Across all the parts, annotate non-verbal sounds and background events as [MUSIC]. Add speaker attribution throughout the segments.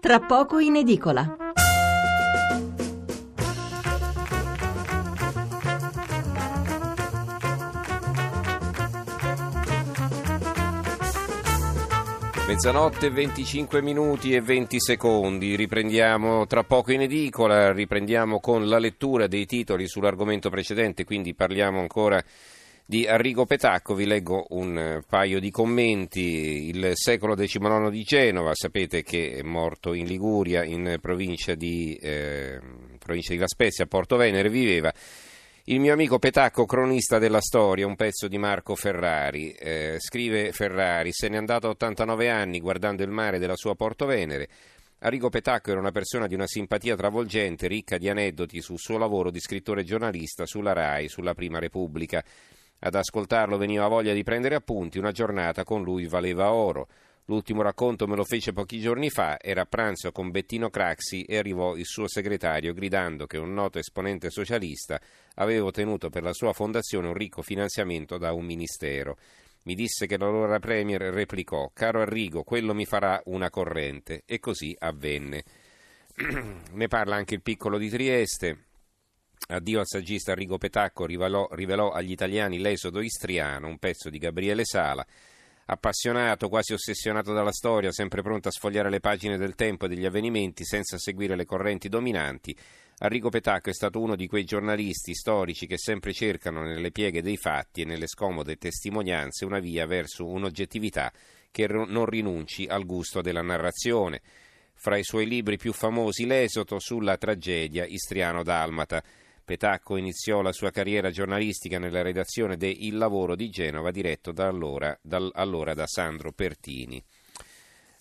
Speaker 1: Tra poco in edicola.
Speaker 2: Mezzanotte 25 minuti e 20 secondi, riprendiamo tra poco in edicola, riprendiamo con la lettura dei titoli sull'argomento precedente, quindi parliamo ancora di Arrigo Petacco, vi leggo un paio di commenti, il secolo XIX di Genova, sapete che è morto in Liguria, in provincia di, eh, provincia di La Spezia, Porto Venere, viveva il mio amico Petacco, cronista della storia, un pezzo di Marco Ferrari. Eh, scrive Ferrari, se n'è andato a 89 anni guardando il mare della sua Porto Venere. Arrigo Petacco era una persona di una simpatia travolgente, ricca di aneddoti sul suo lavoro di scrittore giornalista sulla RAI, sulla Prima Repubblica. Ad ascoltarlo veniva voglia di prendere appunti, una giornata con lui valeva oro. L'ultimo racconto me lo fece pochi giorni fa, era a pranzo con Bettino Craxi e arrivò il suo segretario gridando che un noto esponente socialista aveva ottenuto per la sua fondazione un ricco finanziamento da un ministero. Mi disse che l'allora Premier replicò: Caro Arrigo, quello mi farà una corrente. E così avvenne. [CLEARS THROAT] ne parla anche il piccolo di Trieste. Addio al saggista Arrigo Petacco rivelò, rivelò agli italiani l'esodo istriano, un pezzo di Gabriele Sala appassionato, quasi ossessionato dalla storia, sempre pronto a sfogliare le pagine del tempo e degli avvenimenti senza seguire le correnti dominanti, Arrigo Petacco è stato uno di quei giornalisti storici che sempre cercano nelle pieghe dei fatti e nelle scomode testimonianze una via verso un'oggettività che non rinunci al gusto della narrazione. Fra i suoi libri più famosi l'esoto sulla tragedia istriano-dalmata Petacco iniziò la sua carriera giornalistica nella redazione de Il Lavoro di Genova, diretto da allora, da, allora da Sandro Pertini.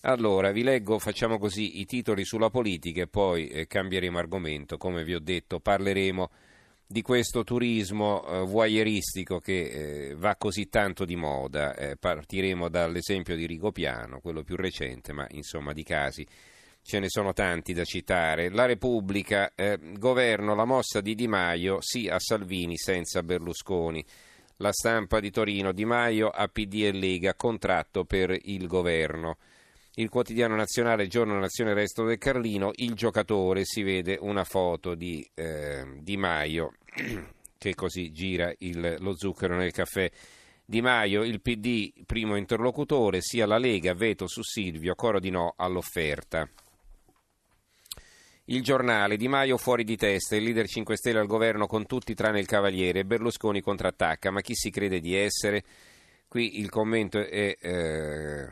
Speaker 2: Allora, vi leggo, facciamo così, i titoli sulla politica e poi eh, cambieremo argomento. Come vi ho detto, parleremo di questo turismo eh, voyeuristico che eh, va così tanto di moda. Eh, partiremo dall'esempio di Rigopiano, quello più recente, ma insomma di casi ce ne sono tanti da citare. La Repubblica, eh, governo, la mossa di Di Maio, sì a Salvini senza Berlusconi. La stampa di Torino, Di Maio a PD e Lega, contratto per il governo. Il quotidiano nazionale, giorno nazione resto del Carlino, il giocatore, si vede una foto di eh, Di Maio, [CLEARS THROAT] che così gira il, lo zucchero nel caffè. Di Maio, il PD, primo interlocutore, sia la Lega, veto su Silvio, coro di no all'offerta. Il giornale Di Maio fuori di testa, il leader 5 Stelle al governo con tutti tranne il Cavaliere, Berlusconi contrattacca, ma chi si crede di essere? Qui il commento è eh,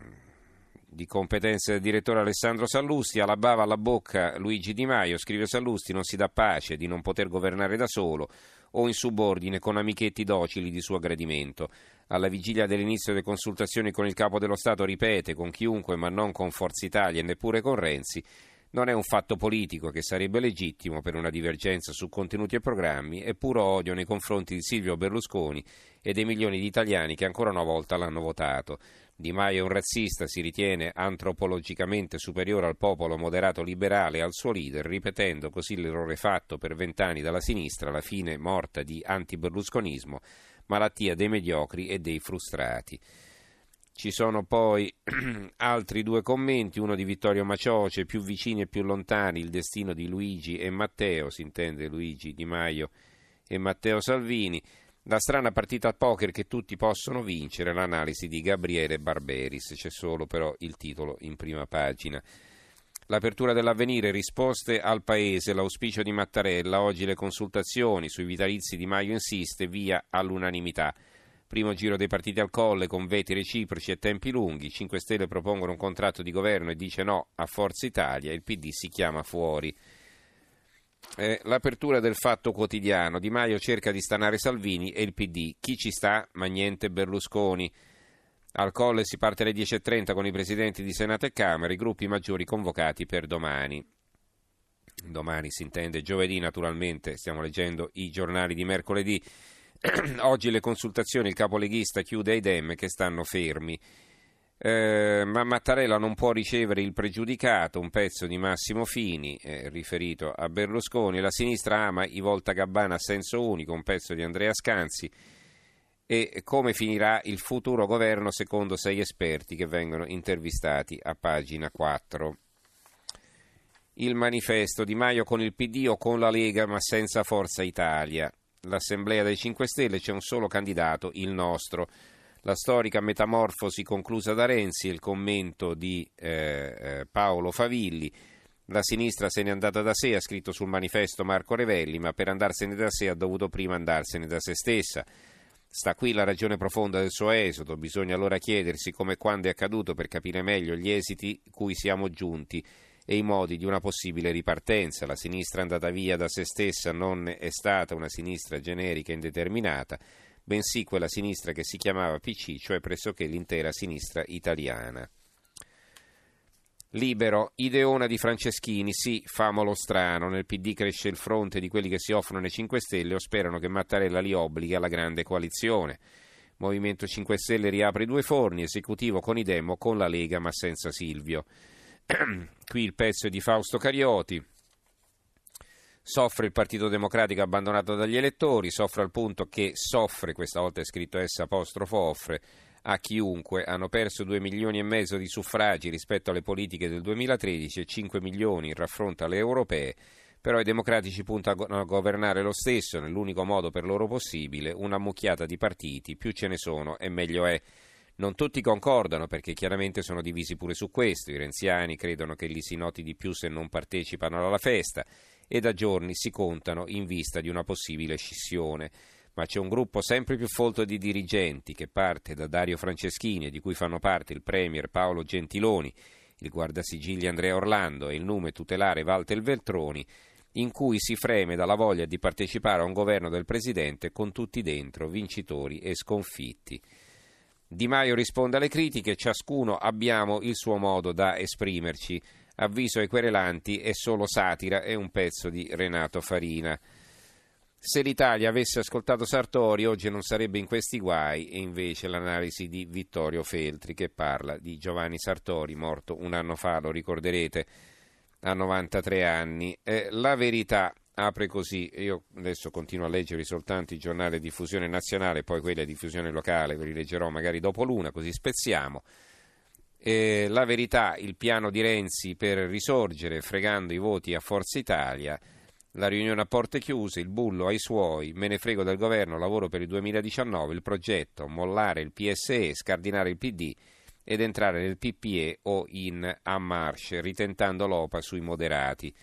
Speaker 2: di competenza del direttore Alessandro Sallusti, alla bava alla bocca Luigi Di Maio, scrive Sallusti, non si dà pace di non poter governare da solo o in subordine con amichetti docili di suo gradimento. Alla vigilia dell'inizio delle consultazioni con il capo dello Stato ripete con chiunque ma non con Forza Italia e neppure con Renzi non è un fatto politico che sarebbe legittimo per una divergenza su contenuti e programmi, è puro odio nei confronti di Silvio Berlusconi e dei milioni di italiani che ancora una volta l'hanno votato. Di Maio è un razzista, si ritiene antropologicamente superiore al popolo moderato liberale e al suo leader, ripetendo così l'errore fatto per vent'anni dalla sinistra, la fine morta di antiberlusconismo, malattia dei mediocri e dei frustrati. Ci sono poi [CLEARS THROAT] altri due commenti, uno di Vittorio Macioce, più vicini e più lontani, il destino di Luigi e Matteo, si intende Luigi Di Maio e Matteo Salvini, la strana partita a poker che tutti possono vincere, l'analisi di Gabriele Barberis, c'è solo però il titolo in prima pagina. L'apertura dell'avvenire, risposte al Paese, l'auspicio di Mattarella, oggi le consultazioni sui vitalizi di Maio insiste, via all'unanimità. Primo giro dei partiti al colle con veti reciproci e tempi lunghi. 5 Stelle propongono un contratto di governo e dice no a Forza Italia. Il PD si chiama fuori. Eh, l'apertura del fatto quotidiano. Di Maio cerca di stanare Salvini e il PD. Chi ci sta? Ma niente Berlusconi. Al colle si parte alle 10.30 con i presidenti di Senato e Camera, i gruppi maggiori convocati per domani. Domani si intende giovedì, naturalmente, stiamo leggendo i giornali di mercoledì. [CLEARS THROAT] Oggi le consultazioni, il capoleghista chiude ai Dem che stanno fermi. Eh, ma Mattarella non può ricevere il pregiudicato, un pezzo di Massimo Fini eh, riferito a Berlusconi. La sinistra ama i Volta Gabbana a senso unico, un pezzo di Andrea Scanzi. E come finirà il futuro governo secondo sei esperti che vengono intervistati a pagina 4. Il manifesto Di Maio con il PD o con la Lega ma senza Forza Italia. L'Assemblea dei 5 Stelle c'è un solo candidato, il nostro. La storica metamorfosi conclusa da Renzi, il commento di eh, eh, Paolo Favilli. La sinistra se n'è andata da sé, ha scritto sul manifesto Marco Revelli, ma per andarsene da sé ha dovuto prima andarsene da se stessa. Sta qui la ragione profonda del suo esodo, bisogna allora chiedersi come e quando è accaduto per capire meglio gli esiti cui siamo giunti e i modi di una possibile ripartenza. La sinistra andata via da se stessa non è stata una sinistra generica e indeterminata, bensì quella sinistra che si chiamava PC, cioè pressoché l'intera sinistra italiana. Libero, ideona di Franceschini, sì, famolo strano, nel PD cresce il fronte di quelli che si offrono ai 5 Stelle o sperano che Mattarella li obblighi alla grande coalizione. Movimento 5 Stelle riapre i due forni, esecutivo con i demo, con la Lega ma senza Silvio. [CLEARS THROAT] Qui il pezzo è di Fausto Carioti. Soffre il Partito Democratico abbandonato dagli elettori, soffre al punto che soffre, questa volta è scritto S apostrofo offre, a chiunque. Hanno perso 2 milioni e mezzo di suffragi rispetto alle politiche del 2013 e 5 milioni in raffronto alle europee. Però i democratici puntano a governare lo stesso, nell'unico modo per loro possibile, una mucchiata di partiti, più ce ne sono e meglio è. Non tutti concordano perché chiaramente sono divisi pure su questo. I renziani credono che li si noti di più se non partecipano alla festa e da giorni si contano in vista di una possibile scissione. Ma c'è un gruppo sempre più folto di dirigenti che parte da Dario Franceschini e di cui fanno parte il Premier Paolo Gentiloni, il guardasigilli Andrea Orlando e il nume tutelare Walter Veltroni, in cui si freme dalla voglia di partecipare a un governo del Presidente con tutti dentro, vincitori e sconfitti. Di Maio risponde alle critiche, ciascuno abbiamo il suo modo da esprimerci. Avviso ai querelanti è solo satira, è un pezzo di Renato Farina. Se l'Italia avesse ascoltato Sartori oggi non sarebbe in questi guai e invece l'analisi di Vittorio Feltri che parla di Giovanni Sartori, morto un anno fa, lo ricorderete, a 93 anni. Eh, la verità apre così, io adesso continuo a leggere soltanto i giornali di diffusione nazionale, poi quelli di diffusione locale, ve li leggerò magari dopo l'una, così spezziamo. Eh, la verità, il piano di Renzi per risorgere fregando i voti a Forza Italia, la riunione a porte chiuse, il bullo ai suoi, me ne frego del governo, lavoro per il 2019, il progetto, mollare il PSE, scardinare il PD ed entrare nel PPE o in A Marche, ritentando l'OPA sui moderati.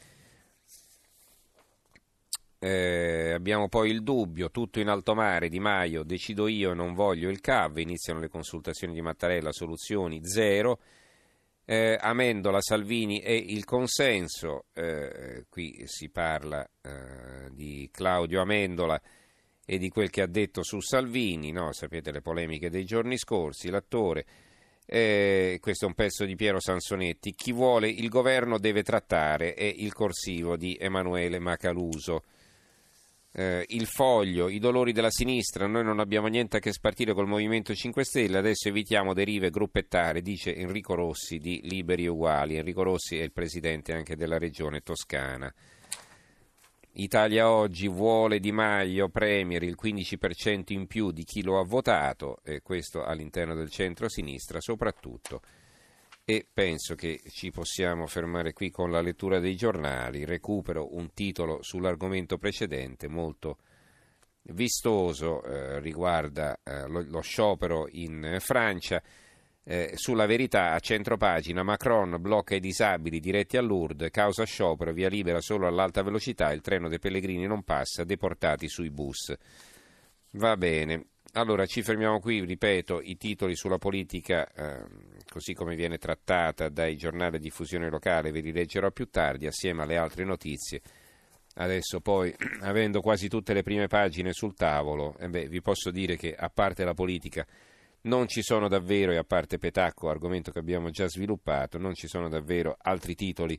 Speaker 2: Eh, abbiamo poi il dubbio, tutto in alto mare, Di Maio, decido io, non voglio il CAV, iniziano le consultazioni di Mattarella, soluzioni zero. Eh, Amendola, Salvini e il consenso, eh, qui si parla eh, di Claudio Amendola e di quel che ha detto su Salvini, no? sapete le polemiche dei giorni scorsi, l'attore. Eh, questo è un pezzo di Piero Sansonetti. Chi vuole il governo deve trattare, è il corsivo di Emanuele Macaluso eh, il foglio, i dolori della sinistra, noi non abbiamo niente a che spartire col Movimento 5 Stelle, adesso evitiamo derive gruppettare, dice Enrico Rossi di Liberi Uguali. Enrico Rossi è il presidente anche della regione toscana. Italia oggi vuole Di Maio Premier il 15% in più di chi lo ha votato, e questo all'interno del centro-sinistra soprattutto e penso che ci possiamo fermare qui con la lettura dei giornali. Recupero un titolo sull'argomento precedente molto vistoso, eh, riguarda eh, lo, lo, sciopero in Francia. Eh, sulla verità, a centropagina, Macron blocca i disabili diretti a Lourdes, causa sciopero, via libera solo all'alta velocità, il treno dei pellegrini non passa, deportati sui bus. Va bene, allora ci fermiamo qui, ripeto, i titoli sulla politica ehm, così come viene trattata dai giornali di diffusione locale, ve li leggerò più tardi assieme alle altre notizie. Adesso poi, [CLEARS THROAT] avendo quasi tutte le prime pagine sul tavolo, eh beh, vi posso dire che a parte la politica non ci sono davvero, e a parte Petacco, argomento che abbiamo già sviluppato, non ci sono davvero altri titoli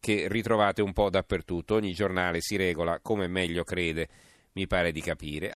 Speaker 2: che ritrovate un po' dappertutto. Ogni giornale si regola come meglio crede, mi pare di capire.